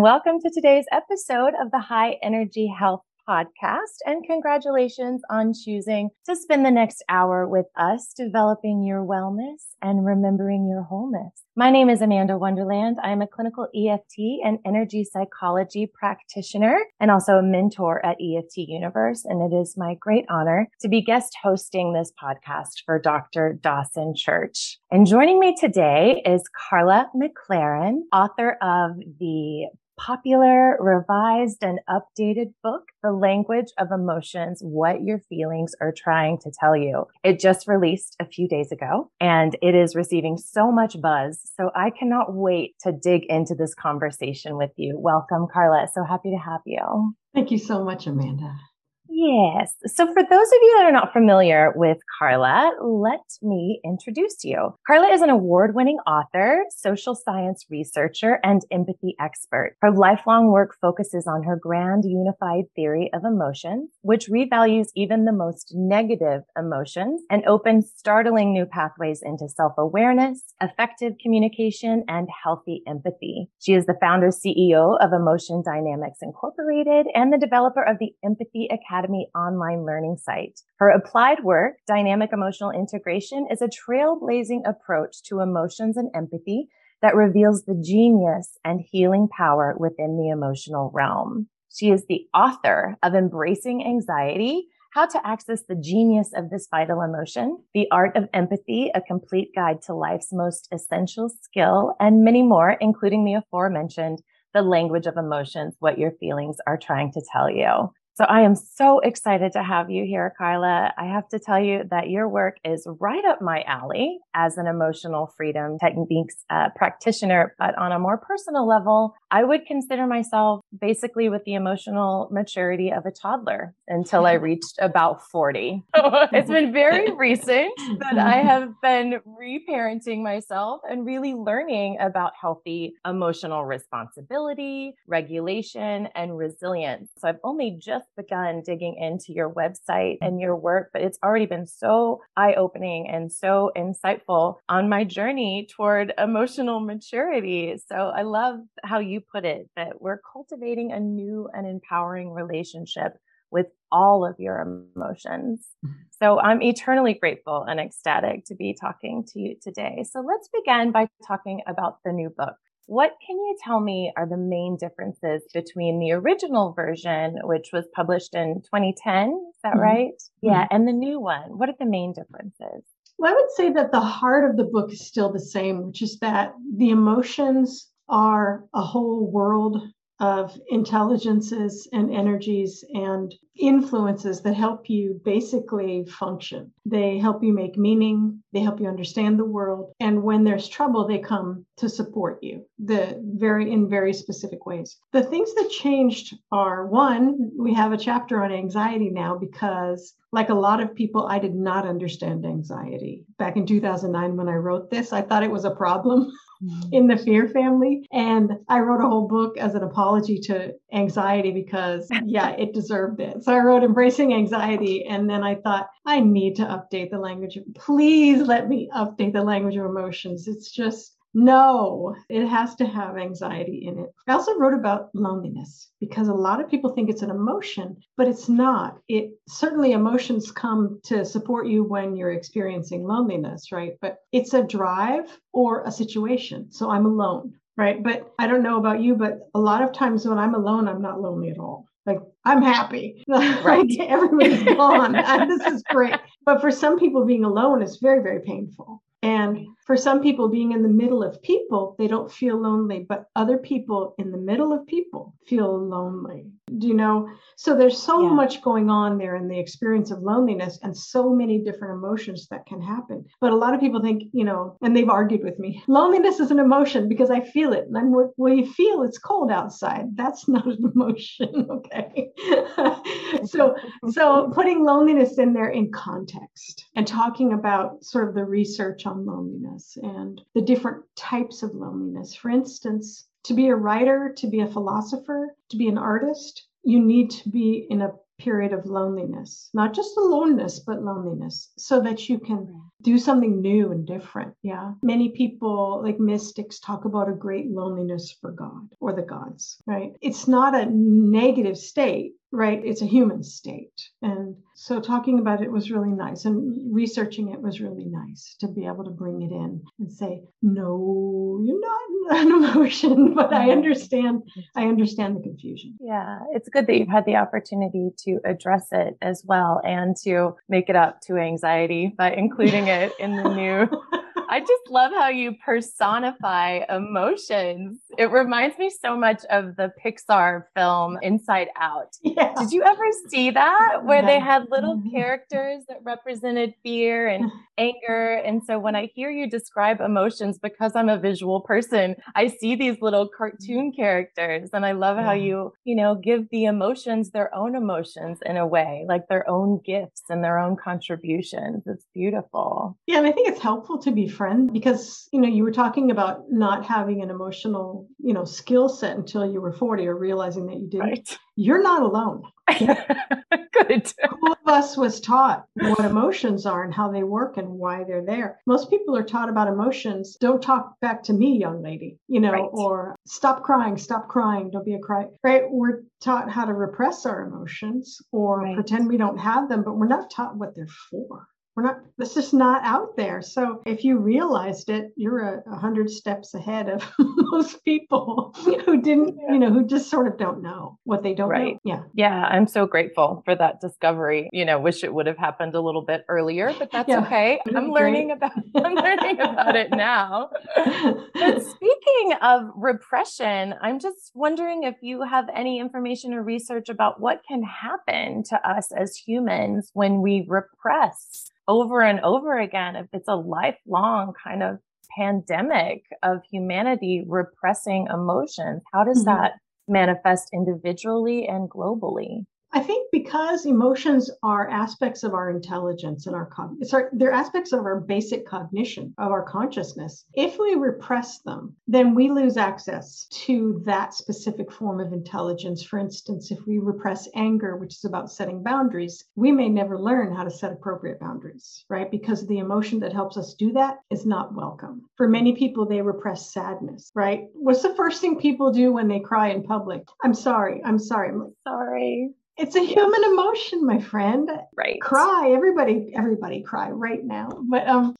Welcome to today's episode of the High Energy Health podcast. And congratulations on choosing to spend the next hour with us developing your wellness and remembering your wholeness. My name is Amanda Wonderland. I am a clinical EFT and energy psychology practitioner and also a mentor at EFT Universe. And it is my great honor to be guest hosting this podcast for Dr. Dawson Church. And joining me today is Karla McLaren, author of the popular, revised, and updated book, The Language of Emotions What Your Feelings Are Trying to Tell You. It just released a few days ago and it is receiving so much buzz. So I cannot wait to dig into this conversation with you. Welcome, Karla. So happy to have you. Thank you so much, Amanda. Yes. So, for those of you that are not familiar with Karla, let me introduce you. Karla is an award winning author, social science researcher, and empathy expert. Her lifelong work focuses on her grand unified theory of emotions, which revalues even the most negative emotions and opens startling new pathways into self awareness, effective communication, and healthy empathy. She is the founder CEO of Emotion Dynamics Incorporated and the developer of the Empathy Academy Academy online learning site. Her applied work, Dynamic Emotional Integration, is a trailblazing approach to emotions and empathy that reveals the genius and healing power within the emotional realm. She is the author of Embracing Anxiety, how to access the genius of this vital emotion, the art of empathy, a complete guide to life's most essential skill, and many more, including the aforementioned, the language of emotions, what your feelings are trying to tell you. So I am so excited to have you here, Kyla. I have to tell you that your work is right up my alley as an emotional freedom techniques uh, practitioner. But on a more personal level, I would consider myself basically with the emotional maturity of a toddler until I reached about 40. it's been very recent, but I have been reparenting myself and really learning about healthy emotional responsibility, regulation, and resilience. So I've only just begun digging into your website and your work, but it's already been so eye opening and so insightful on my journey toward emotional maturity. So I love how you put it that we're cultivating a new and empowering relationship with all of your emotions. Mm-hmm. So I'm eternally grateful and ecstatic to be talking to you today. So let's begin by talking about the new book. What can you tell me are the main differences between the original version, which was published in 2010? Is that mm-hmm. right? Mm-hmm. Yeah. And the new one? What are the main differences? Well, I would say that the heart of the book is still the same, which is that the emotions are a whole world of intelligences and energies and influences that help you basically function. They help you make meaning, they help you understand the world, and when there's trouble they come to support you. The very in very specific ways. The things that changed are one, we have a chapter on anxiety now because like a lot of people I did not understand anxiety. Back in 2009 when I wrote this, I thought it was a problem. Mm-hmm. in the fear family. And I wrote a whole book as an apology to anxiety because, yeah, it deserved it. So I wrote Embracing Anxiety. And then I thought, I need to update the language. Please let me update the language of emotions. It's just, no, it has to have anxiety in it. I also wrote about loneliness because a lot of people think it's an emotion, but it's not. It certainly emotions come to support you when you're experiencing loneliness, right? But it's a drive or a situation. So I'm alone, right? But I don't know about you, but a lot of times when I'm alone, I'm not lonely at all. Like I'm happy. Right. Everybody's gone. this is great. But for some people, being alone is very, very painful. And for some people, being in the middle of people, they don't feel lonely, but other people in the middle of people feel lonely. Do you know? So there's so yeah. much going on there in the experience of loneliness and so many different emotions that can happen. But a lot of people think, you know, and they've argued with me loneliness is an emotion because I feel it. And I'm, like, well, you feel it's cold outside. That's not an emotion. Okay. so, so putting loneliness in there in context and talking about sort of the research on loneliness and the different types of loneliness. For instance, to be a writer, to be a philosopher, to be an artist, you need to be in a period of loneliness, not just aloneness, but loneliness, so that you can do something new and different. Yeah. Many people, like mystics, talk about a great loneliness for God or the gods, right? It's not a negative state, right? It's a human state. And so talking about it was really nice and researching it was really nice to be able to bring it in and say, no, you're not an emotion, but I understand, I understand the confusion. Yeah. It's good that you've had the opportunity to address it as well and to make it up to anxiety by including it in the new I just love how you personify emotions. It reminds me so much of the Pixar film Inside Out. Yeah. Did you ever see that where yeah. they had little mm-hmm. characters that represented fear and anger? And so when I hear you describe emotions, because I'm a visual person, I see these little cartoon characters and I love how you, you know, give the emotions their own emotions in a way, like their own gifts and their own contributions. It's beautiful. Yeah. And I think it's helpful to be friend because you know you were talking about not having an emotional you know skill set until you were 40 or realizing that you didn't right. you're not alone good who of us was taught what emotions are and how they work and why they're there most people are taught about emotions don't talk back to me young lady you know right. or stop crying stop crying don't be a cry right we're taught how to repress our emotions or right. pretend we don't have them but we're not taught what they're for we're not this is not out there. So if you realized it you're a, a hundred steps ahead of most people who didn't you know who just sort of don't know what they don't right. know. Yeah. Yeah i'm so grateful for that discovery. You know wish it would have happened a little bit earlier but that's yeah, okay. I'm learning great. about i'm learning about it now. But speaking of repression i'm just wondering if you have any information or research about what can happen to us as humans when we repress over and over again if it's a lifelong kind of pandemic of humanity repressing emotions how does mm-hmm. that manifest individually and globally I think because emotions are aspects of our intelligence and our it's our, they're aspects of our basic cognition of our consciousness. If we repress them, then we lose access to that specific form of intelligence. For instance, if we repress anger, which is about setting boundaries, we may never learn how to set appropriate boundaries, right? Because the emotion that helps us do that is not welcome. For many people, they repress sadness, right? What's the first thing people do when they cry in public? I'm sorry. I'm sorry. I'm like, sorry it's a human emotion my friend. Right. Cry. Everybody everybody cry right now. But um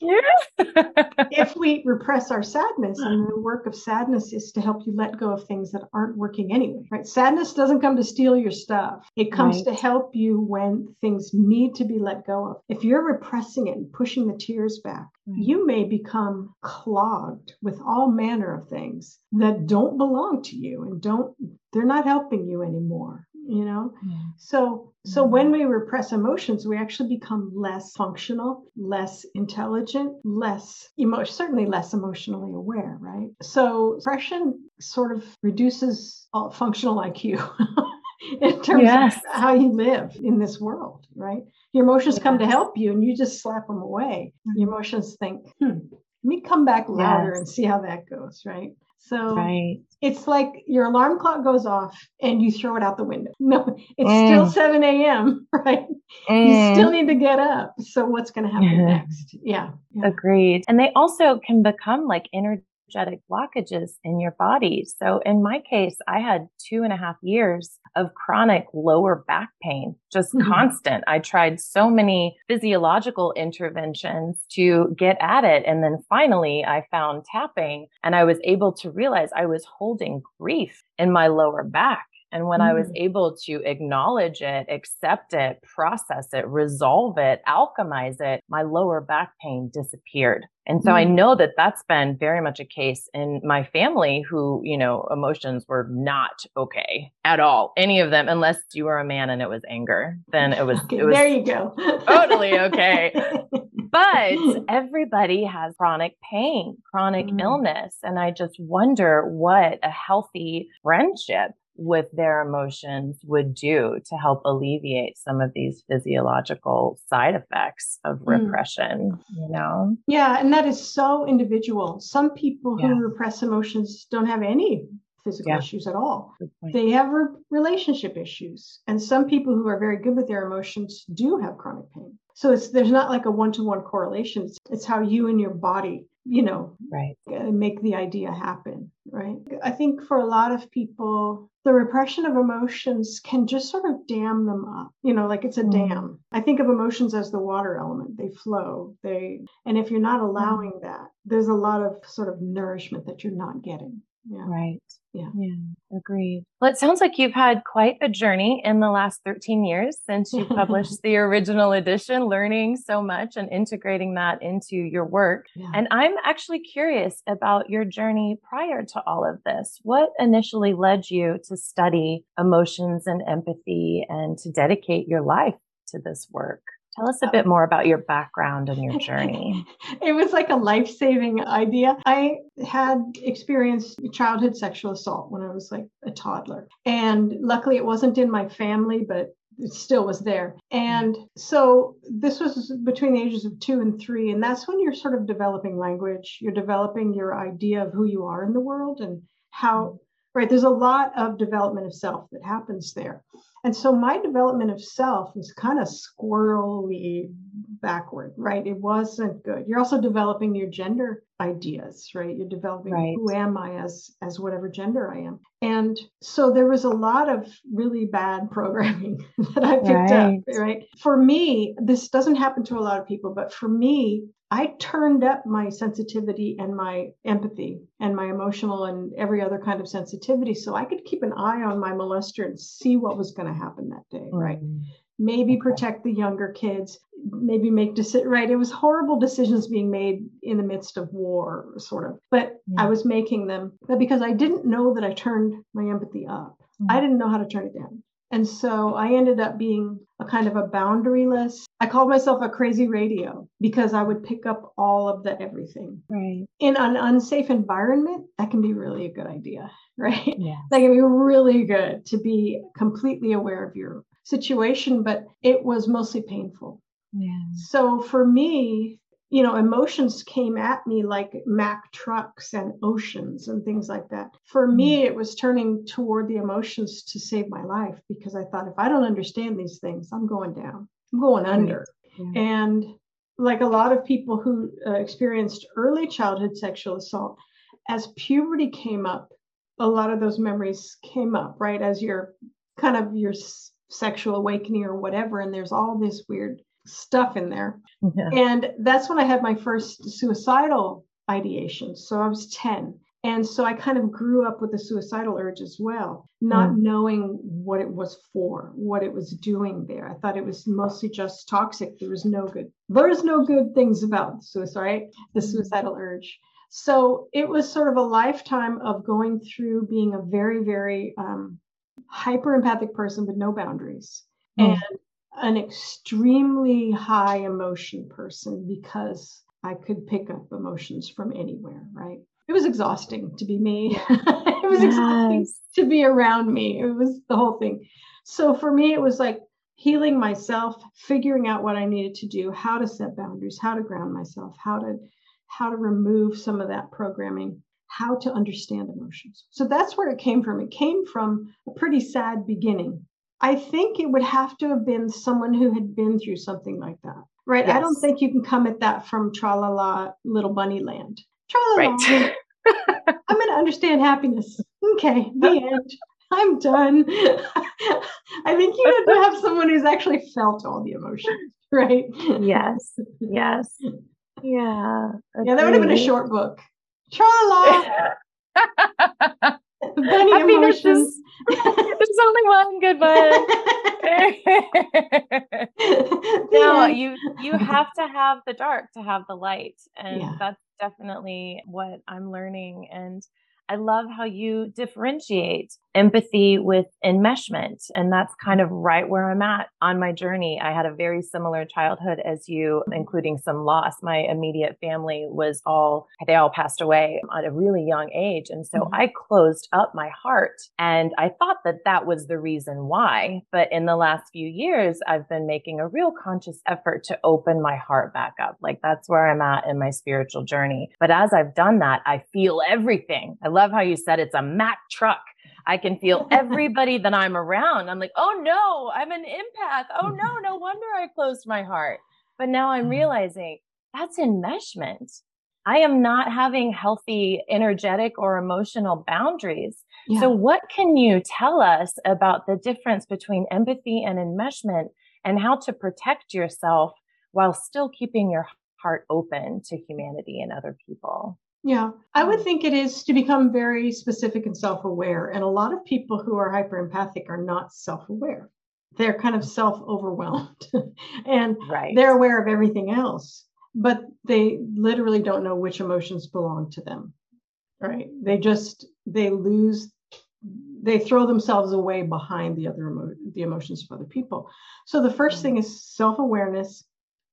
if we repress our sadness and the work of sadness is to help you let go of things that aren't working anyway right? Sadness doesn't come to steal your stuff. It comes right. to help you when things need to be let go of. If you're repressing it and pushing the tears back right. you may become clogged with all manner of things that don't belong to you and don't they're not helping you anymore you know mm. so so mm. when we repress emotions we actually become less functional less intelligent less emo- certainly less emotionally aware right so depression sort of reduces all functional iq in terms yes. of how you live in this world right your emotions yes. come to help you and you just slap them away mm. your emotions think hmm let me come back louder yes. and see how that goes right so right. it's like your alarm clock goes off and you throw it out the window. No, it's mm. still 7 a.m., right? Mm. You still need to get up. So what's going to happen next? Yeah, yeah. Agreed. And they also can become like energy energetic blockages in your body. So in my case, I had two and a half years of chronic lower back pain, just mm-hmm. constant. I tried so many physiological interventions to get at it. And then finally I found tapping and I was able to realize I was holding grief in my lower back And when mm. I was mm. able to acknowledge it, accept it, process it, resolve it, alchemize it, my lower back pain disappeared. And so mm. I know that that's been very much a case in my family who, you know, emotions were not okay at all. Any of them, unless you were a man and it was anger, then it was, okay, it was there you go. totally okay. but everybody has chronic pain, chronic mm. illness. And I just wonder what a healthy friendship with their emotions would do to help alleviate some of these physiological side effects of mm. repression, you know? Yeah, and that is so individual. Some people yeah. who repress emotions don't have any physical yeah. issues at all. They have re- relationship issues. And some people who are very good with their emotions do have chronic pain. So it's there's not like a one-to-one correlation. It's, it's how you and your body, you know, right. make the idea happen, right? I think for a lot of people the repression of emotions can just sort of dam them up you know like it's a mm. dam i think of emotions as the water element they flow they and if you're not allowing mm. that there's a lot of sort of nourishment that you're not getting yeah. Right. Yeah. Yeah. Agreed. Well, it sounds like you've had quite a journey in the last 13 years since you published the original edition, learning so much and integrating that into your work. Yeah. And I'm actually curious about your journey prior to all of this. What initially led you to study emotions and empathy and to dedicate your life to this work? Tell us a uh, bit more about your background and your journey. it was like a life saving idea. I had experienced childhood sexual assault when I was like a toddler. And luckily, it wasn't in my family, but it still was there. Mm. And so this was between the ages of two and three. And that's when you're sort of developing language, you're developing your idea of who you are in the world and how, mm. right? There's a lot of development of self that happens there. And so my development of self was kind of squirrely backward, right? It wasn't good. You're also developing your gender ideas, right? You're developing right. who am I as as whatever gender I am. And so there was a lot of really bad programming that I picked right. up, right? For me, this doesn't happen to a lot of people, but for me, I turned up my sensitivity and my empathy and my emotional and every other kind of sensitivity so I could keep an eye on my molester and see what was going to happen that day, right? Mm. Maybe protect the younger kids, maybe make decisions, right? It was horrible decisions being made in the midst of war, sort of, but I was making them. But because I didn't know that I turned my empathy up, mm. I didn't know how to turn it down. And so I ended up being a kind of a boundaryless. I called myself a crazy radio because I would pick up all of the everything. Right. In an unsafe environment, that can be really a good idea, right? Yeah. That can be really good to be completely aware of your situation, but it was mostly painful. Yeah. So for me, you know, emotions came at me like Mack trucks and oceans and things like that. For me, mm. it was turning toward the emotions to save my life because I thought if I don't understand these things, I'm going down, I'm going under. Yeah. And like a lot of people who uh, experienced early childhood sexual assault, as puberty came up, a lot of those memories came up, right? As your kind of your sexual awakening or whatever. And there's all this weird stuff in there. Yeah. And that's when I had my first suicidal ideation. So I was 10. And so I kind of grew up with the suicidal urge as well, not mm. knowing what it was for, what it was doing there. I thought it was mostly just toxic. There was no good, there's no good things about suicide, the mm. suicidal urge. So it was sort of a lifetime of going through being a very, very um, hyper empathic person with no boundaries. Mm. And an extremely high emotion person because I could pick up emotions from anywhere, right? It was exhausting to be me. it was yes. exhausting to be around me. It was the whole thing. So for me, it was like healing myself, figuring out what I needed to do, how to set boundaries, how to ground myself, how to how to remove some of that programming, how to understand emotions. So that's where it came from. It came from a pretty sad beginning I think it would have to have been someone who had been through something like that. Right. Yes. I don't think you can come at that from tra la la little bunny land. Tra la Right. I'm going to understand happiness. Okay. The end. I'm done. I think you have to have someone who's actually felt all the emotions, right? Yes. Yes. Yeah. Yeah, that would have been a short book. Tra la. Bunny Happiness emotions. is- There's only one good one. no, you you have to have the dark to have the light, and Yeah. that's definitely what I'm learning. And I love how you differentiate empathy with enmeshment. And that's kind of right where I'm at on my journey. I had a very similar childhood as you, including some loss. My immediate family was all, they all passed away at a really young age. And so Mhm. I closed up my heart and I thought that that was the reason why. But in the last few years, I've been making a real conscious effort to open my heart back up. Like that's where I'm at in my spiritual journey. But as I've done that, I feel everything. I love how you said it's a Mack truck. I can feel everybody that I'm around. I'm like, oh no, I'm an empath. Oh no, no wonder I closed my heart. But now I'm mm-hmm. realizing that's enmeshment. I am not having healthy, energetic, or emotional boundaries. Yeah. So, what can you tell us about the difference between empathy and enmeshment and how to protect yourself while still keeping your heart open to humanity and other people? Yeah, I would um, think it is to become very specific and self aware. And a lot of people who are hyper empathic are not self aware. They're kind of self overwhelmed and Right. they're aware of everything else, but they literally don't know which emotions belong to them. Right. They just, they lose, they throw themselves away behind the other, emo- the emotions of other people. So the first mm-hmm. thing is self awareness,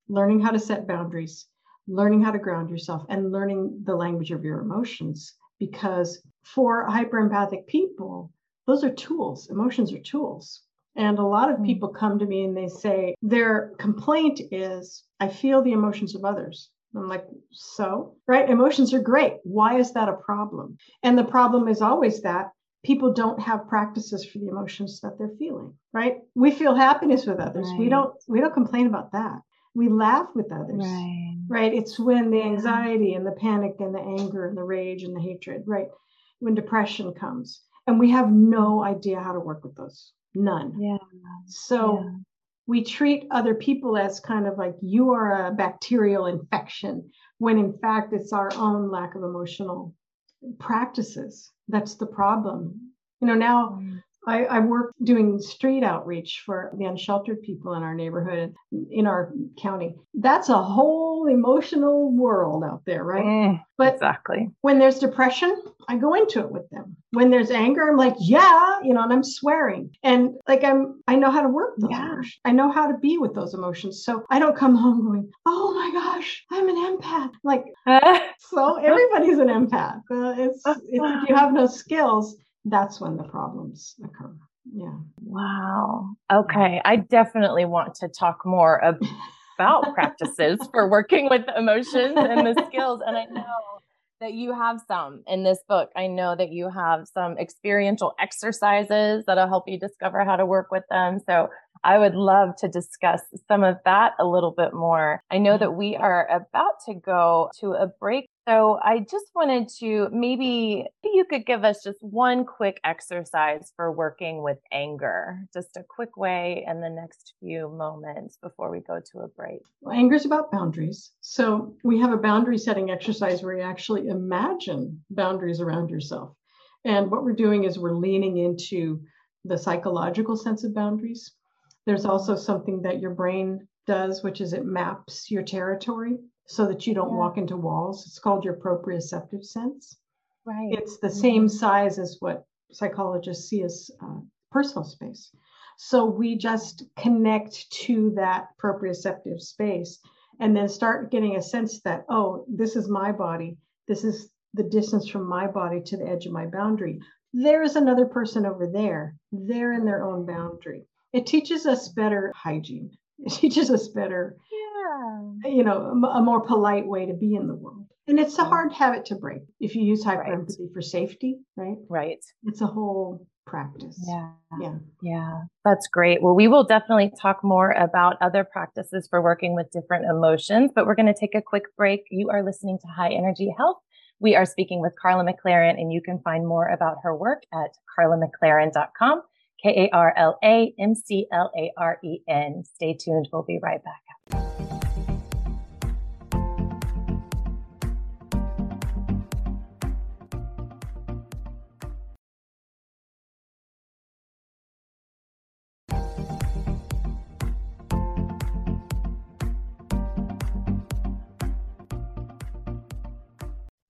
learning how to set boundaries learning how to ground yourself and learning the language of your emotions because for hyper empathic people those are tools emotions are tools. And a lot of Mm. people come to me and they say their complaint is i feel the emotions of others. I'm like so? Right? Emotions are great. Why is that a problem? And the problem is always that people don't have practices for the emotions that they're feeling right? We feel happiness with others. We don't we don't complain about that. We laugh with others. Right. Right it's when the anxiety and the panic and the anger and the rage and the hatred right when depression comes and we have no idea how to work with those none Yeah. so yeah. we treat other people as kind of like you are a bacterial infection when in fact it's our own lack of emotional practices that's the problem you know now Mm. I, I work doing street outreach for the unsheltered people in our neighborhood, in our county. That's a whole emotional world out there, right? Mm, But exactly. when there's depression, I go into it with them. When there's anger, I'm like, yeah, you know, and I'm swearing. And like I'm I know how to work those Yeah. emotions. I know how to be with those emotions. So I don't come home going, oh my gosh, I'm an empath. Like, so everybody's an empath. Uh, it's, it's if you have no skills, that's when the problems occur. Yeah. Wow. Okay. I definitely want to talk more about practices for working with emotions and the skills. And I know that you have some in this book. I know that you have some experiential exercises that'll help you discover how to work with them. So I would love to discuss some of that a little bit more. I know mm-hmm. that we are about to go to a break. So I just wanted to maybe you could give us just one quick exercise for working with anger, just a quick way in the next few moments before we go to a break. Well, anger is about boundaries. So we have a boundary setting exercise where you actually imagine boundaries around yourself. And what we're doing is we're leaning into the psychological sense of boundaries. There's also something that your brain does, which is it maps your territory so that you don't Yeah. walk into walls. It's called your proprioceptive sense. Right. It's the same size as what psychologists see as uh, personal space. So we just connect to that proprioceptive space and then start getting a sense that, oh, this is my body. This is the distance from my body to the edge of my boundary. There is another person over there. They're in their own boundary. It teaches us better hygiene. It teaches us better yeah. you know, a, more polite way to be in the world. And it's a hard habit to break. If you use hyper Right. empathy for safety, right? Right. It's a whole practice. Yeah. Yeah. Yeah, that's great. Well, we will definitely talk more about other practices for working with different emotions, but we're going to take a quick break. You are listening to High Energy Health. We are speaking with Karla McLaren, and you can find more about her work at karlamclaren.com. K A R L A M C L A R E N. Stay tuned. We'll be right back.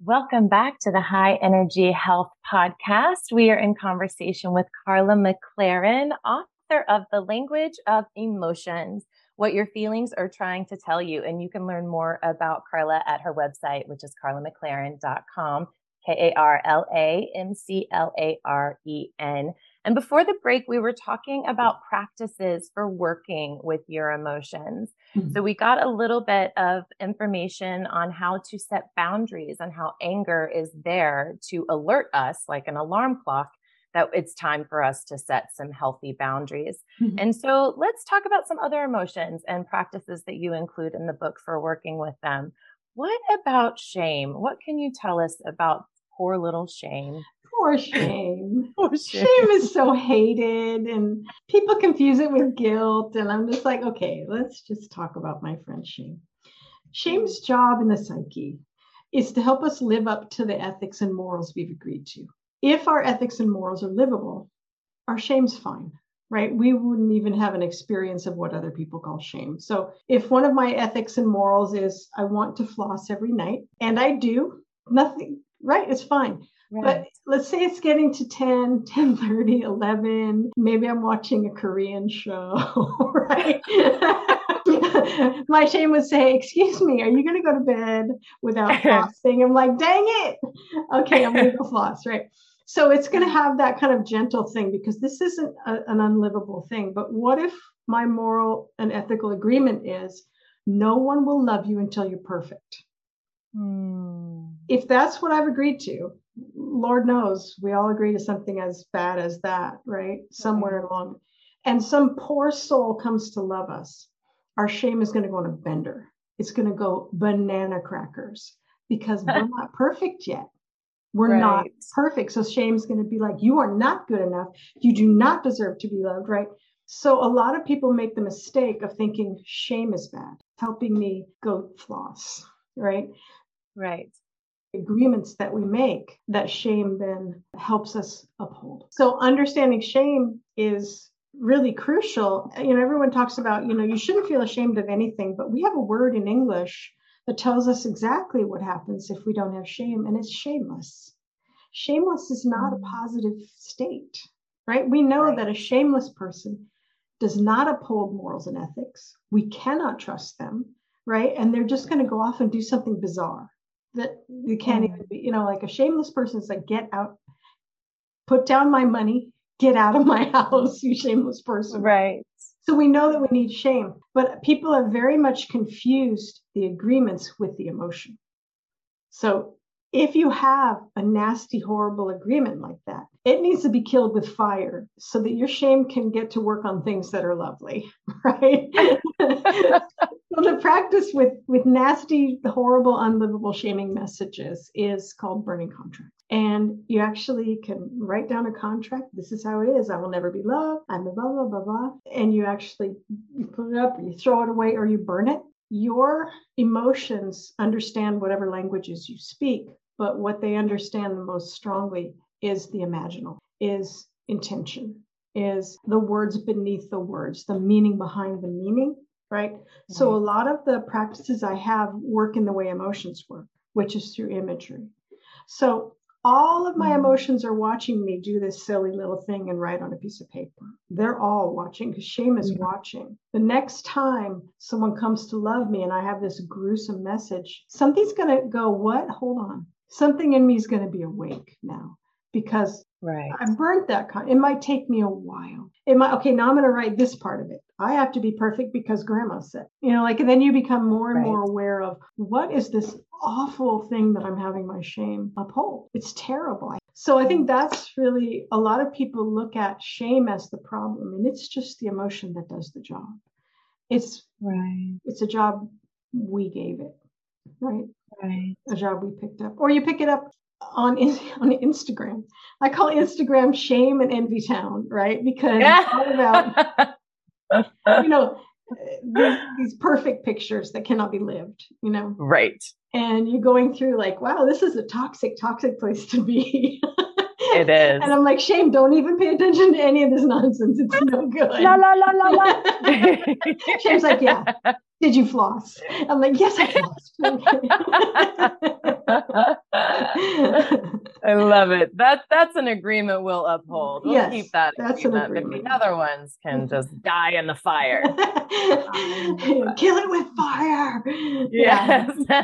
Welcome back to the High Energy Health Podcast. We are in conversation with Karla McLaren, author of The Language of Emotions What Your Feelings Are Trying to Tell You. And you can learn more about Karla at her website, which is karlamclaren.com, K A R L A M C L A R E N. And before the break, we were talking about practices for working with your emotions. Mm-hmm. So we got a little bit of information on how to set boundaries and how anger is there to alert us like an alarm clock that it's time for us to set some healthy boundaries. Mm-hmm. And so let's talk about some other emotions and practices that you include in the book for working with them. What about shame? What can you tell us about poor little shame? Poor shame. Poor shame. Shame is so hated, and people confuse it with guilt. And I'm just like, okay, let's just talk about my friend shame. Shame's mm. job in the psyche is to help us live up to the ethics and morals we've agreed to. If our ethics and morals are livable, our shame's fine, right? We wouldn't even have an experience of what other people call shame. So if one of my ethics and morals is I want to floss every night, and I do, nothing, right? It's fine. Right. But let's say it's getting to 10, 10 30, 11. Maybe I'm watching a Korean show, right? My shame would say, Excuse me, are you going to go to bed without flossing? I'm like, Dang it. Okay, I'm going to go floss, right? So it's going to have that kind of gentle thing because this isn't a, an unlivable thing. But what if my moral and ethical agreement is no one will love you until you're perfect? Hmm. If that's what I've agreed to, Lord knows we all agree to something as bad as that, right? Somewhere mm-hmm. along. And some poor soul comes to love us. Our shame is going to go on a bender. It's going to go banana crackers because we're not perfect yet. We're right. not perfect. So shame's going to be like, you are not good enough. You do not deserve to be loved, right? So a lot of people make the mistake of thinking shame is bad, helping me go floss, right? Right agreements that we make that shame then helps us uphold. So understanding shame is really crucial. You know, everyone talks about, you know, you shouldn't feel ashamed of anything, but we have a word in English that tells us exactly what happens if we don't have shame, and it's shameless. Shameless is not a mm. positive state, right? We know right. that a shameless person does not uphold morals and ethics. We cannot trust them, right? And they're just going to go off and do something bizarre that you can't even be, you know, like a shameless person is like, get out, put down my money, get out of my house, you shameless person. Right. So we know that we need shame, but people have very much confused the agreements with the emotion. So if you have a nasty, horrible agreement like that, it needs to be killed with fire so that your shame can get to work on things that are lovely, right? so the practice with with nasty, horrible, unlivable shaming messages is called burning contracts. And you actually can write down a contract. This is how it is. I will never be loved. I'm a blah blah blah blah. And you actually you put it up, you throw it away, or you burn it. Your emotions understand whatever languages you speak, but what they understand the most strongly is the imaginal, is intention, is the words beneath the words, the meaning behind the meaning right? Mm-hmm. So a lot of the practices I have work in the way emotions work, which is through imagery. So all of my mm-hmm. emotions are watching me do this silly little thing and write on a piece of paper. They're all watching because shame is watching. The next time someone comes to love me and I have this gruesome message, something's going to go, What? Hold on. Something in me is going to be awake now because right. I burnt that. Con- it might take me a while. It might, okay, now I'm going to write this part of it. I have to be perfect because grandma said, you know, like, and then you become more and right. more aware of what is this awful thing that I'm having my shame uphold. It's terrible. So I think that's really a lot of people look at shame as the problem, and it's just the emotion that does the job. It's right. It's a job we gave it, right? Right. A job we picked up, or you pick it up on on Instagram. I call Instagram shame and envy town, right? Because it's all about you know, these, these, perfect pictures that cannot be lived, you know? Right. And you're going through like, wow, this is a toxic, toxic place to be. It is. And I'm like, shame, don't even pay attention to any of this nonsense. It's no good. La la la la la. Shame's like, yeah. Did you floss? I'm like, yes, I flossed. I love it. That that's an agreement we'll uphold. We'll yes, keep that that's agreement. an agreement. the other ones can mm-hmm. just die in the fire. Kill it with fire. Yes. Yeah.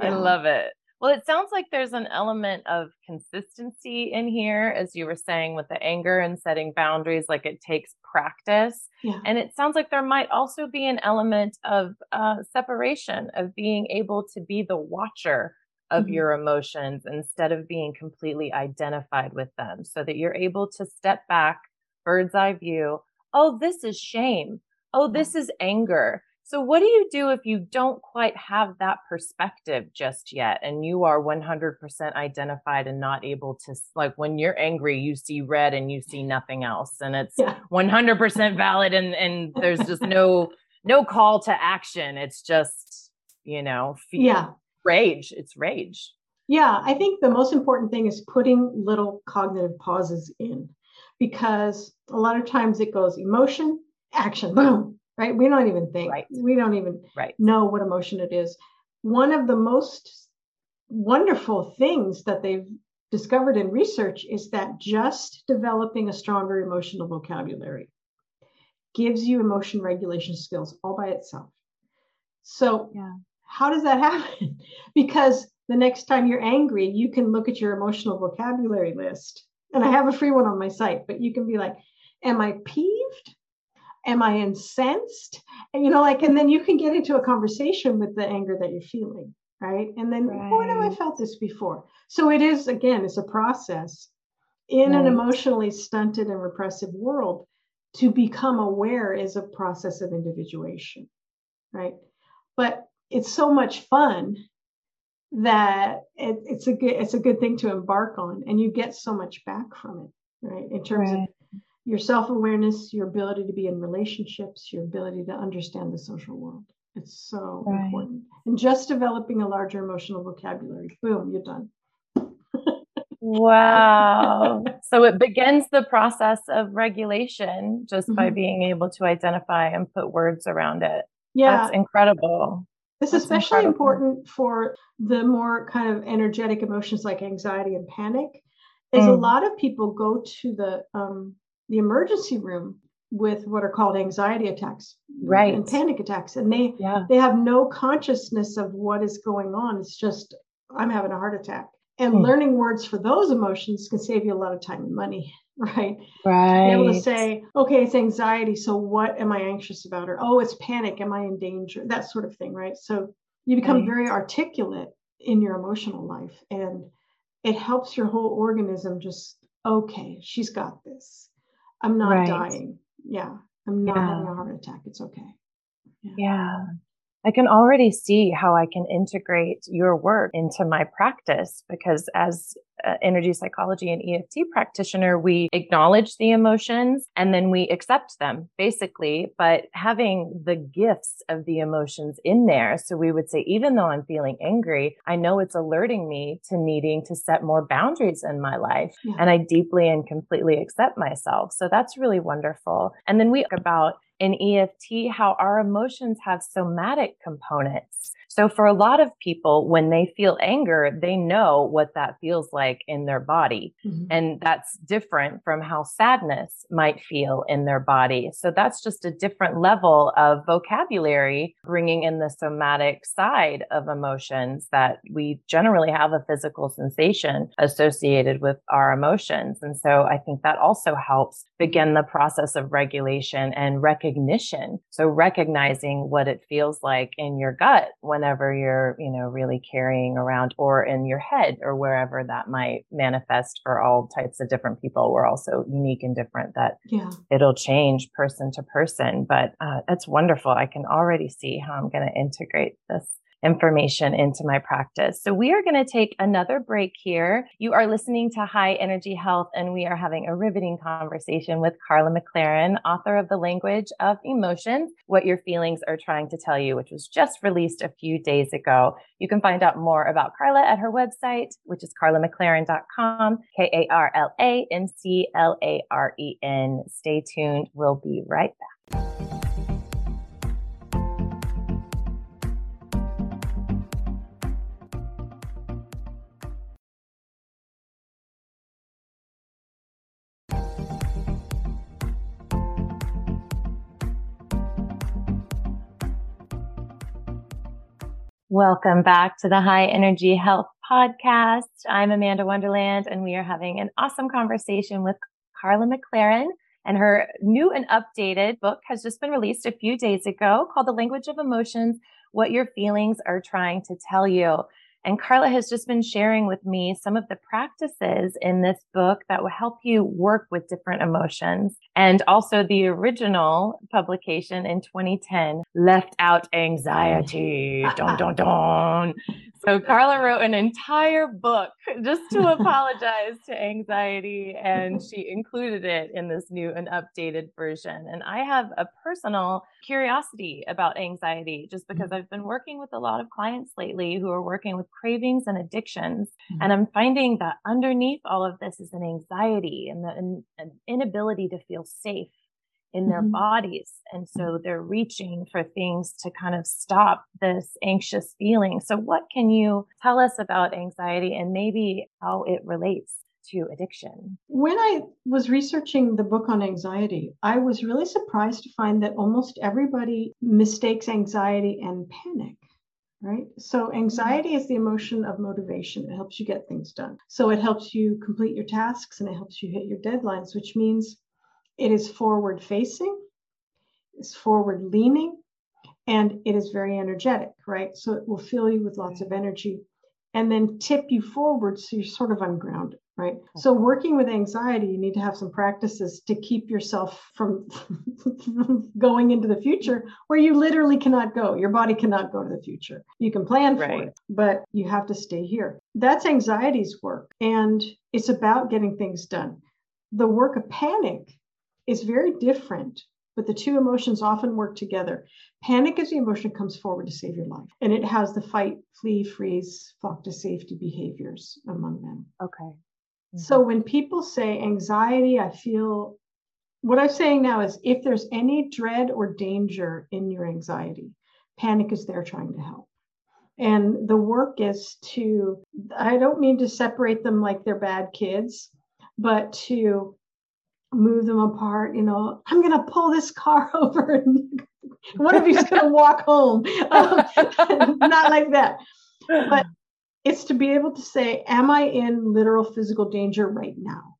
I love it. Well, it sounds like there's an element of consistency in here, as you were saying, with the anger and setting boundaries, like it takes practice. Yeah. And it sounds like there might also be an element of uh, separation, of being able to be the watcher of mm-hmm. your emotions instead of being completely identified with them so that you're able to step back, bird's eye view. Oh, this is shame. Oh, this is anger. So, what do you do if you don't quite have that perspective just yet and you are 100% identified and not able to, like, when you're angry, you see red and you see nothing else and it's yeah. 100% valid and, and there's just no, no call to action. It's just, you know, yeah rage. It's rage. Yeah, I think the most important thing is putting little cognitive pauses in because a lot of times it goes emotion, action, boom, right? We don't even think. Right. We don't even right. know what emotion it is. One of the most wonderful things that they've discovered in research is that just developing a stronger emotional vocabulary gives you emotion regulation skills all by itself. So yeah how does that happen? because the next time you're angry, you can look at your emotional vocabulary list. And I have a free one on my site, but you can be like, Am I peeved? Am I incensed? And, you know, like, and then you can get into a conversation with the anger that you're feeling, right? And then, oh, right. when have I felt this before? So it is, again, it's a process in right. an emotionally stunted and repressive world. To become aware is a process of individuation, right? But it's so much fun that it, it's a good it's a good thing to embark on and you get so much back from it right in terms right. of your self-awareness your ability to be in relationships your ability to understand the social world it's so right. important and just developing a larger emotional vocabulary boom you're done wow so it begins the process of regulation just mm-hmm. by being able to identify and put words around it yeah that's incredible it's That's especially incredible. important for the more kind of energetic emotions like anxiety and panic. Is mm. a lot of people go to the um, the emergency room with what are called anxiety attacks right and panic attacks and they yeah. they have no consciousness of what is going on it's just i'm having a heart attack and mm. learning words for those emotions can save you a lot of time and money right? Right. Able to say, okay, it's anxiety. So what am I anxious about? Or, oh, it's panic. Am I in danger? That sort of thing, right? So you become right. very articulate in your emotional life and it helps your whole organism just, okay, she's got this. I'm not right. dying. Yeah. I'm not yeah. having a heart attack. It's okay. yeah. yeah. I can already see how I can integrate your work into my practice because as energy psychology and EFT practitioner, we acknowledge the emotions and then we accept them basically, but having the gifts of the emotions in there. So we would say, even though I'm feeling angry, I know it's alerting me to needing to set more boundaries in my life. Yeah. And I deeply and completely accept myself. So that's really wonderful. And then we talk about in EFT how our emotions have somatic components. So for a lot of people, when they feel anger, they know what that feels like in their body. Mm-hmm. And that's different from how sadness might feel in their body. So that's just a different level of vocabulary, bringing in the somatic side of emotions that we generally have a physical sensation associated with our emotions. And so I think that also helps begin the process of regulation and recognition. So recognizing what it feels like in your gut whenever whenever you're, you know, really carrying around or in your head or wherever that might manifest for all types of different people. We're also unique and different that yeah. it'll change person to person, but uh, it's wonderful. I can already see how I'm going to integrate this information into my practice. So we are going to take another break here. You are listening to High Energy Health, and we are having a riveting conversation with Karla McLaren, author of The Language of Emotions, What Your Feelings Are Trying to Tell You, which was just released a few days ago. You can find out more about Karla at her website, which is karlamclaren.com, K A R L A M C L A R E N. Stay tuned. We'll be right back. Welcome back to the High Energy Health Podcast. I'm Amanda Wonderland, and we are having an awesome conversation with Karla McLaren. And her new and updated book has just been released a few days ago called The Language of Emotions What Your Feelings Are Trying to Tell You. And Karla has just been sharing with me some of the practices in this book that will help you work with different emotions. And also the original publication in 2010 left out anxiety. dun, dun, dun. So Karla wrote an entire book just to apologize to anxiety and she included it in this new and updated version. And I have a personal curiosity about anxiety just because I've been working with a lot of clients lately who are working with cravings and addictions. Mm-hmm. And I'm finding that underneath all of this is an anxiety and the, an, an inability to feel safe in their mm-hmm. bodies. And so mm-hmm. they're reaching for things to kind of stop this anxious feeling. So, what can you tell us about anxiety and maybe how it relates? To addiction. When I was researching the book on anxiety, I was really surprised to find that almost everybody mistakes anxiety and panic right? So, mm-hmm. anxiety is the emotion of motivation. It helps you get things done. So, it helps you complete your tasks and it helps you hit your deadlines, which means it is forward facing, it's forward leaning, and it is very energetic, right? So it will fill you with lots of mm. energy and then tip you forward so you're sort of ungrounded, right? Mm. So working with anxiety, you need to have some practices to keep yourself from going into the future where you literally cannot go. Your body cannot go to the future. You can plan for it, but you have to stay here. That's anxiety's work and it's about getting things done. The work of panic is very different, but the two emotions often work together. Panic is the emotion that comes forward to save your life, and it has the fight, flee, freeze, flock to safety behaviors among them. Okay. Mm-hmm. So when people say anxiety, I feel what I'm saying now is if there's any dread or danger in your anxiety, panic is there trying to help. And the work is to, I don't mean to separate them like they're bad kids, but to move them apart. You know, I'm going to pull this car over and one of you's going to walk home. Um, not like that. But it's to be able to say, Am I in literal physical danger right now?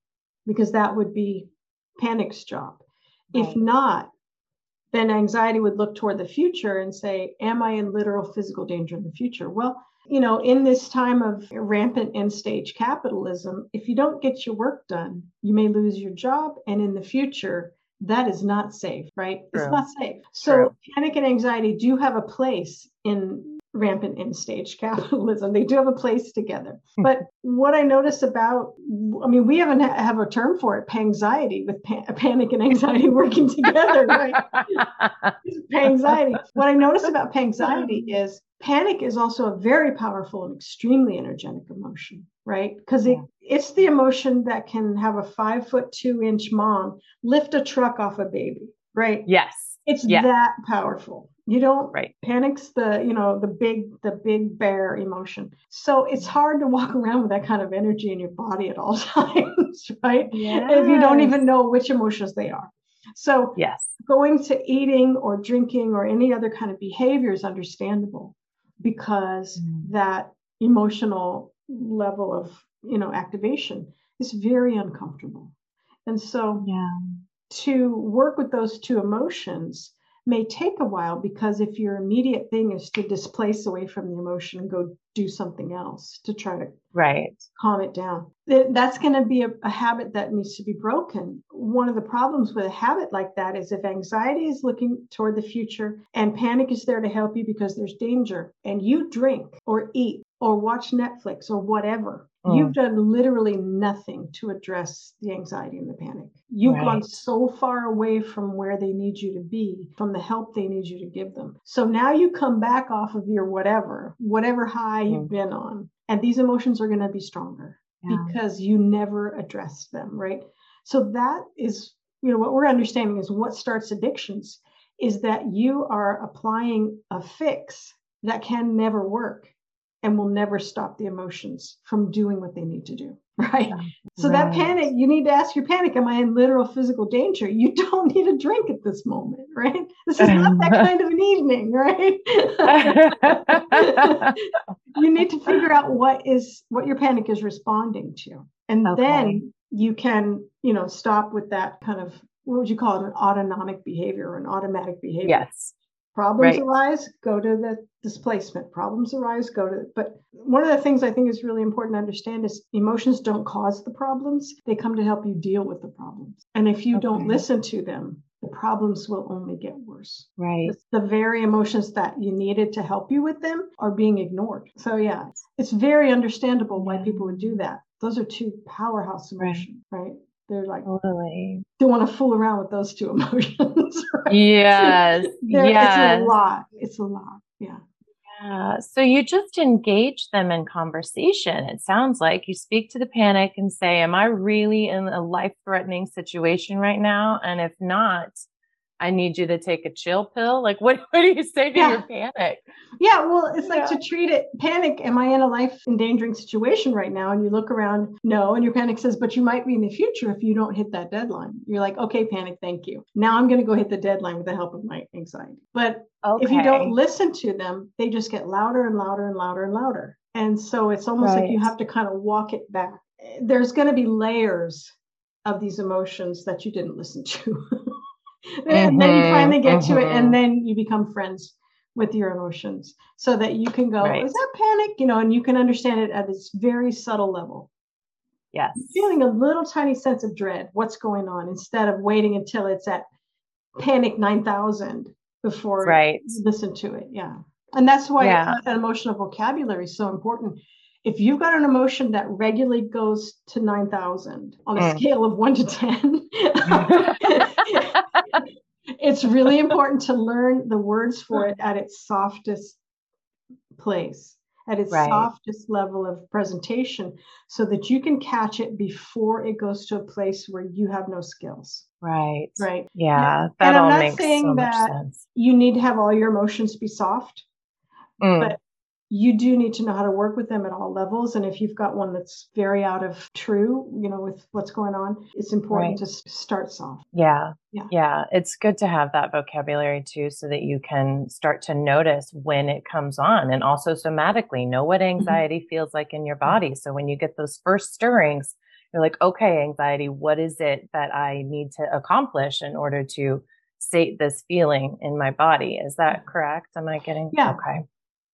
Because that would be panic's job. Right. If not, then anxiety would look toward the future and say, Am I in literal physical danger in the future? Well, you know, in this time of rampant end stage capitalism, if you don't get your work done, you may lose your job. And in the future, that is not safe, right? True. It's not safe. So True. panic and anxiety do have a place in rampant end stage capitalism. They do have a place together. But what I notice about, I mean, we haven't have a term for it, anxiety with panic and anxiety working together, right? anxiety. What I notice about anxiety is panic is also a very powerful and extremely energetic emotion right because it, it's the emotion that can have a five foot two inch mom lift a truck off a baby right yes it's yes. that powerful you don't right. panics the you know the big the big bear emotion. So it's hard to walk around with that kind of energy in your body at all times right? Yes. if you don't even know which emotions they are. So yes. going to eating or drinking or any other kind of behavior is understandable because mm. that emotional level of you know activation is very uncomfortable. And so yeah. to work with those two emotions may take a while because if your immediate thing is to displace away from the emotion and go do something else to try to right. calm it down. That's going to be a, a, habit that needs to be broken. One of the problems with a habit like that is if anxiety is looking toward the future and panic is there to help you because there's danger and you drink or eat or watch netflix or whatever Mm. You've done literally nothing to address the anxiety and the panic. You've right. gone so far away from where they need you to be, from the help they need you to give them. So now you come back off of your whatever, whatever high mm. you've been on, and these emotions are going to be stronger yeah. because you never addressed them, right? So that is, you know, what we're understanding is what starts addictions is that you are applying a fix that can never work and will never stop the emotions from doing what they need to do. Right. So right. that panic, you need to ask your panic, am I in literal physical danger? You don't need a drink at this moment, right? This is not that kind of an evening, right? you need to figure out what is what your panic is responding to. And okay. then you can, you know, stop with that kind of what would you call it, an autonomic behavior or an automatic behavior. Yes. Problems right. arise, go to the displacement. Problems arise, go to. But one of the things I think is really important to understand is emotions don't cause the problems; they come to help you deal with the problems. And if you okay. don't listen to them, the problems will only get worse. Right. The very emotions that you needed to help you with them are being ignored. So yeah, it's very understandable why people would do that. Those are two powerhouse emotions, right? right? They're like totally don't want to fool around with those two emotions. Right? Yes. yes. It's a lot. It's a lot. Yeah. Yeah. So you just engage them in conversation. It sounds like you speak to the panic and say, Am I really in a life threatening situation right now? And if not, I need you to take a chill pill. Like, what, what do you say to yeah. your panic? Yeah, well, it's like to treat it panic. Am I in a life endangering situation right now? And you look around, no, and your panic says, but you might be in the future if you don't hit that deadline. You're like, okay, panic, thank you. Now I'm going to go hit the deadline with the help of my anxiety. But okay. if you don't listen to them, they just get louder and louder and louder and louder. And so it's almost right. like you have to kind of walk it back. There's going to be layers of these emotions that you didn't listen to. and then you mm-hmm, finally get to it and mm-hmm. then you become friends with your emotions so that you can go right. is that panic you know and you can understand it at its very subtle level yes feeling a little tiny sense of dread what's going on instead of waiting until it's at panic 9000 before right. you listen to it yeah and that's why yeah. Uh, emotional vocabulary is so important if you've got an emotion that regularly goes to 9000 on a mm. scale of 1 to 10 it's really important to learn the words for it at its softest place at its right. softest level of presentation so that you can catch it before it goes to a place where you have no skills right right yeah that and all I'm not saying so that sense. you need to have all your emotions be soft mm. but you do need to know how to work with them at all levels. And if you've got one that's very out of true, you know, with what's going on, it's important right. to start soft. Yeah. Yeah. Yeah. It's good to have that vocabulary too, so that you can start to notice when it comes on and also somatically know what mm-hmm. anxiety mm-hmm. feels like in your body. So when you get those first stirrings, you're like, okay, anxiety, what is it that I need to accomplish in order to state this feeling in my body? Is that correct? Am I getting yeah. okay?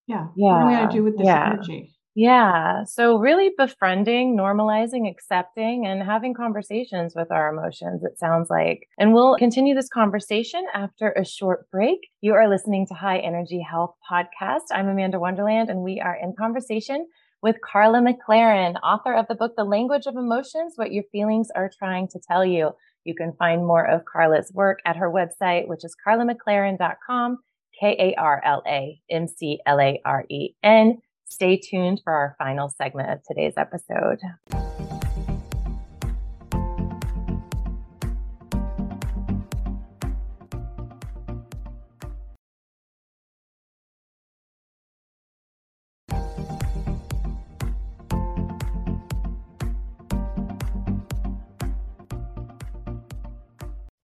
Yeah. Yeah. What am I going to do with this yeah. energy? Yeah. So, really befriending, normalizing, accepting, and having conversations with our emotions, it sounds like. And we'll continue this conversation after a short break. You are listening to High Energy Health Podcast. I'm Amanda Wonderland, and we are in conversation with Karla McLaren, author of the book, The Language of Emotions What Your Feelings Are Trying to Tell You. You can find more of Karla's work at her website, which is carlamclaren.com. K A R L A M C L A R E N. Stay tuned for our final segment of today's episode.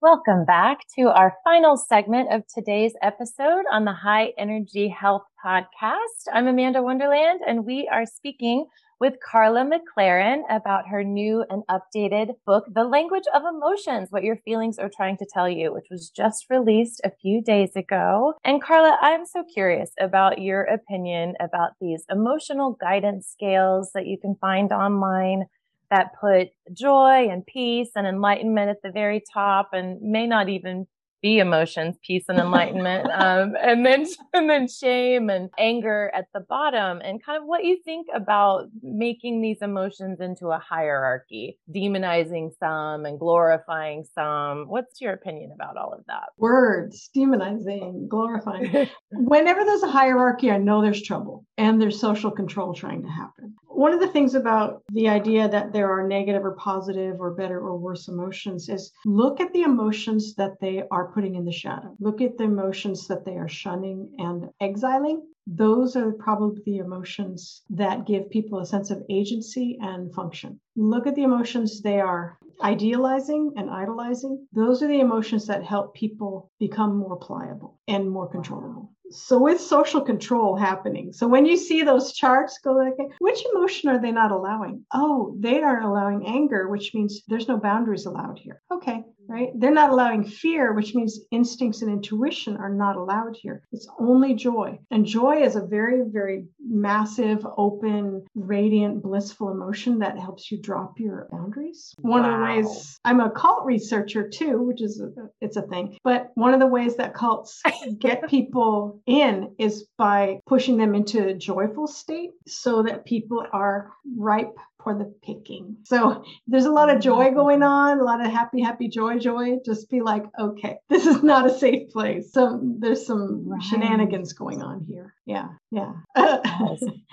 Welcome back to our final segment of today's episode on the High Energy Health Podcast. I'm Amanda Wonderland, and we are speaking with Karla McLaren about her new and updated book, The Language of Emotions What Your Feelings Are Trying to Tell You, which was just released a few days ago. And Karla, I'm so curious about your opinion about these emotional guidance scales that you can find online that put joy and peace and enlightenment at the very top and may not even be emotions, peace and enlightenment, um, and then and then shame and anger at the bottom, and kind of what you think about making these emotions into a hierarchy, demonizing some and glorifying some. What's your opinion about all of that? Words, demonizing, glorifying. Whenever there's a hierarchy, I know there's trouble and there's social control trying to happen. One of the things about the idea that there are negative or positive or better or worse emotions is look at the emotions that they are putting in the shadow. Look at the emotions that they are shunning and exiling. Those are probably the emotions that give people a sense of agency and function. Look at the emotions they are idealizing and idolizing. Those are the emotions that help people become more pliable and more controllable so with social control happening so when you see those charts go like which emotion are they not allowing oh they aren't allowing anger which means there's no boundaries allowed here okay right? They're not allowing fear which means instincts and intuition are not allowed here. It's only joy. And joy is a very very massive open radiant blissful emotion that helps you drop your boundaries. One wow. of the ways i'm a cult researcher too which is a, it's a thing. But one of the ways that cults get people in is by pushing them into a joyful state so that people are ripe for the picking. So there's a lot of joy mm-hmm. going on, a lot of happy, happy, joy, joy. Just be like, okay, this is not a safe place. So there's some right. shenanigans going on here. Yeah, yeah.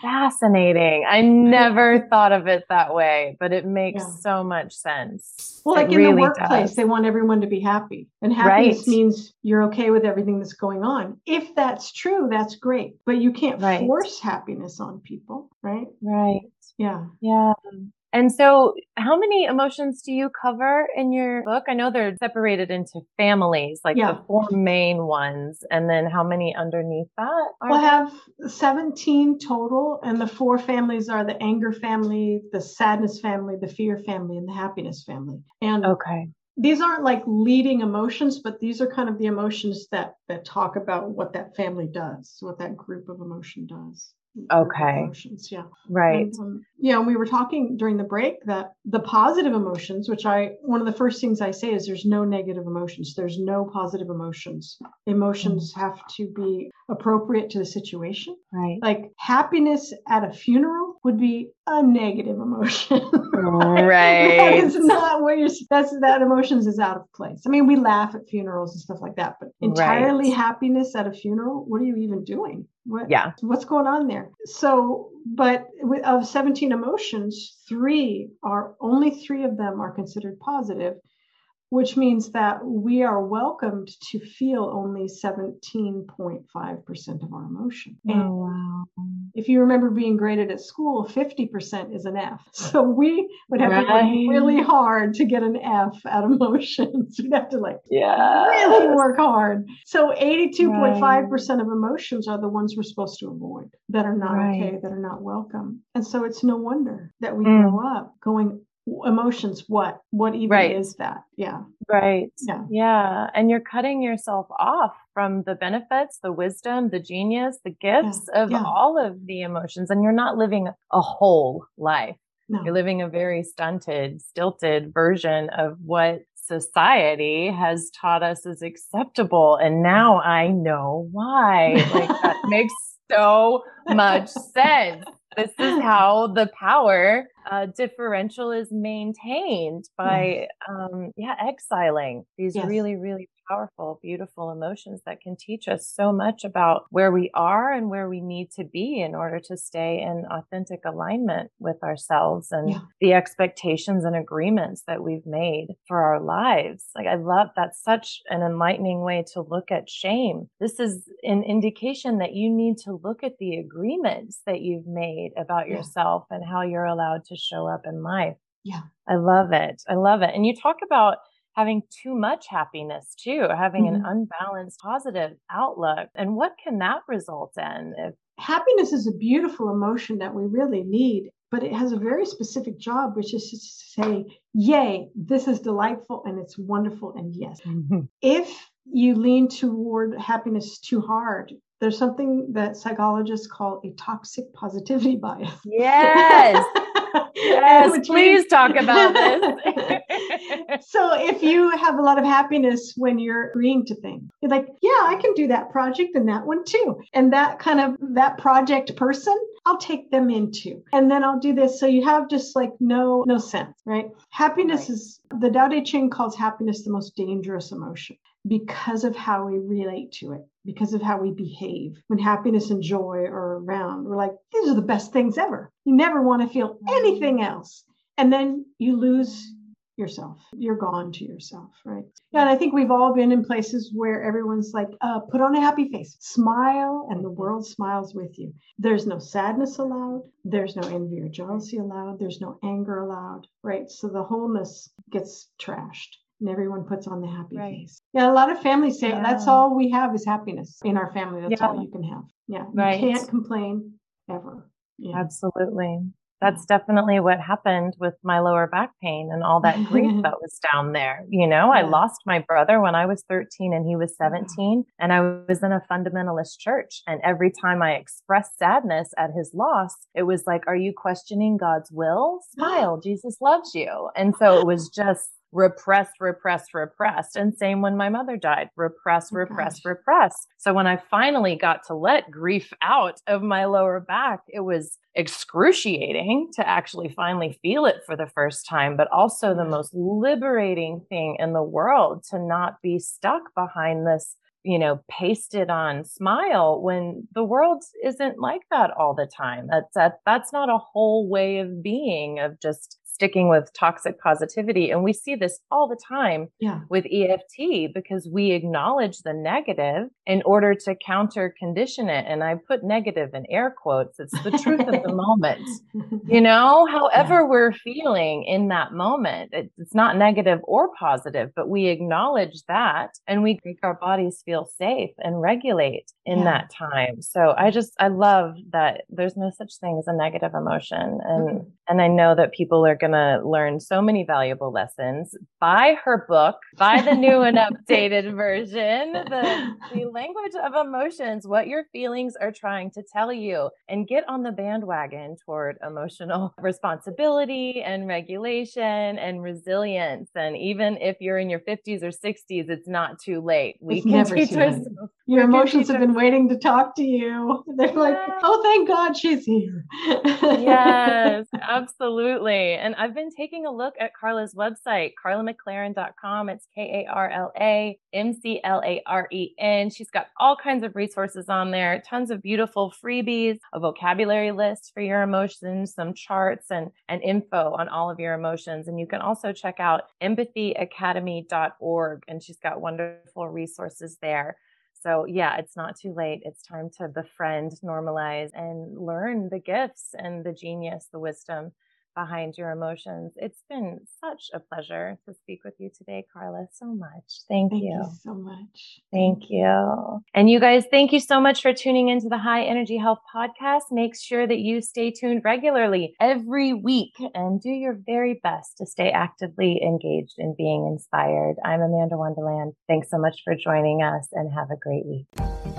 fascinating. I never thought of it that way, but it makes yeah. so much sense. Well, like it in really the workplace, does. they want everyone to be happy. And happiness right. means you're okay with everything that's going on. If that's true, that's great. But you can't right. force happiness on people, right? Right. Yeah. Yeah. And so, how many emotions do you cover in your book? I know they're separated into families, like yeah. the four main ones, and then how many underneath that? We'll have 17 total, and the four families are the anger family, the sadness family, the fear family, and the happiness family. And okay. These aren't like leading emotions, but these are kind of the emotions that that talk about what that family does, what that group of emotion does okay. Emotions yeah. Right. And, um, yeah and we were talking during the break that the positive emotions which i one of the first things i say is there's no negative emotions. There's no positive emotions. Emotions mm-hmm. have to be appropriate to the situation. Right. Like happiness at a funeral would be a negative emotion right that is not where you're that's that emotions is out of place i mean we laugh at funerals and stuff like that but entirely right. happiness at a funeral what are you even doing what, yeah. What's going on there? So, but of 17 emotions, three are only three of them are considered positive, which means that we are welcomed to feel only 17.5% of our emotion. Oh, and wow. If you remember being graded at school, 50% is an F. So we would have right. to work really hard to get an F at emotions. We'd have to like yeah. really work hard. So 82.5% right. of emotions are the ones we're supposed to avoid that are not right. okay, that are not welcome. And so it's no wonder that we mm. grow up going, emotions what what even right. is that yeah right yeah yeah and you're cutting yourself off from the benefits the wisdom the genius the gifts yeah. of yeah. all of the emotions and you're not living a whole life no. you're living a very stunted stilted version of what society has taught us is acceptable and now i know why like that makes so much sense this is how the power uh, differential is maintained by um, yeah exiling these yes. really really powerful beautiful emotions that can teach us so much about where we are and where we need to be in order to stay in authentic alignment with ourselves and yeah. the expectations and agreements that we've made for our lives like i love that's such an enlightening way to look at shame this is an indication that you need to look at the agreements that you've made about yeah. yourself and how you're allowed to show up in life. Yeah. I love it. I love it. And you talk about having too much happiness too, having mm-hmm. an unbalanced positive outlook. And what can that result in? If happiness is a beautiful emotion that we really need but it has a very specific job, which is to say, yay, this is delightful and it's wonderful. And yes, mm-hmm. if you lean toward happiness too hard, there's something that psychologists call a toxic positivity bias. Yes. yes, please talk about this. so if you have a lot of happiness when you're agreeing to things, you're like, yeah, I can do that project and that one too. And that kind of that project person, I'll take them into. And then I'll do this. So you have just like no no sense, right? Happiness right. is the Tao Te Ching calls happiness the most dangerous emotion because of how we relate to it, because of how we behave. When happiness and joy are around, we're like, these are the best things ever. You never want to feel anything else. And then you lose yourself. You're gone to yourself, right? Yeah, and I think we've all been in places where everyone's like, uh, put on a happy face, smile, and the world smiles with you. There's no sadness allowed. There's no envy or jealousy allowed. There's no anger allowed, right? So the wholeness gets trashed and everyone puts on the happy right. face. Yeah, a lot of families say yeah. that's all we have is happiness in our family. That's yeah. all you can have. Yeah, right. you can't complain ever. Yeah. Absolutely that's definitely what happened with my lower back pain and all that grief that was down there. You know. I lost my brother when I was 13 and he was 17, and I was in a fundamentalist church. And every time I expressed sadness at his loss, it was like, Are you questioning God's will? Smile, Jesus loves you. And so it was just repressed, repressed, repressed. And same when my mother died, repressed, oh, repressed, repressed. So when I finally got to let grief out of my lower back, it was excruciating to actually finally feel it for the first time, but also the most liberating thing in the world to not be stuck behind this you know pasted on smile when the world isn't like that all the time that's that, that's not a whole way of being of just sticking with toxic positivity. And we see this all the time yeah. with EFT because we acknowledge the negative in order to counter condition it. And I put negative in air quotes. It's the truth of the moment. You know, however yeah. we're feeling in that moment, it's not negative or positive, but we acknowledge that and we make our bodies feel safe and regulate in yeah. that time. So I just, I love that there's no such thing as a negative emotion. And, mm-hmm. and I know that people are going to learn so many valuable lessons. Buy her book, buy the new and updated version, the, the language of emotions, what your feelings are trying to tell you, and get on the bandwagon toward emotional responsibility and regulation and resilience. And even if you're in your 50s or 60s, it's not too late. We it's can teach ourselves your emotions have been waiting to talk to you. They're like, oh, thank God she's here. yes, absolutely. And I've been taking a look at Karla's website, karlamclaren.com. It's K A R L A M C L A R E N. She's got all kinds of resources on there, tons of beautiful freebies, a vocabulary list for your emotions, some charts and, and info on all of your emotions. And you can also check out empathyacademy.org. And she's got wonderful resources there. So, yeah, it's not too late. It's time to befriend, normalize, and learn the gifts and the genius, the wisdom behind your emotions. It's been such a pleasure to speak with you today, Karla. So much. Thank, thank you. you. so much. Thank, you. And you guys, thank you so much for tuning into the High Energy Health Podcast. Make sure that you stay tuned regularly every week and do your very best to stay actively engaged in being inspired. I'm Amanda Wonderland. Thanks so much for joining us and have a great week.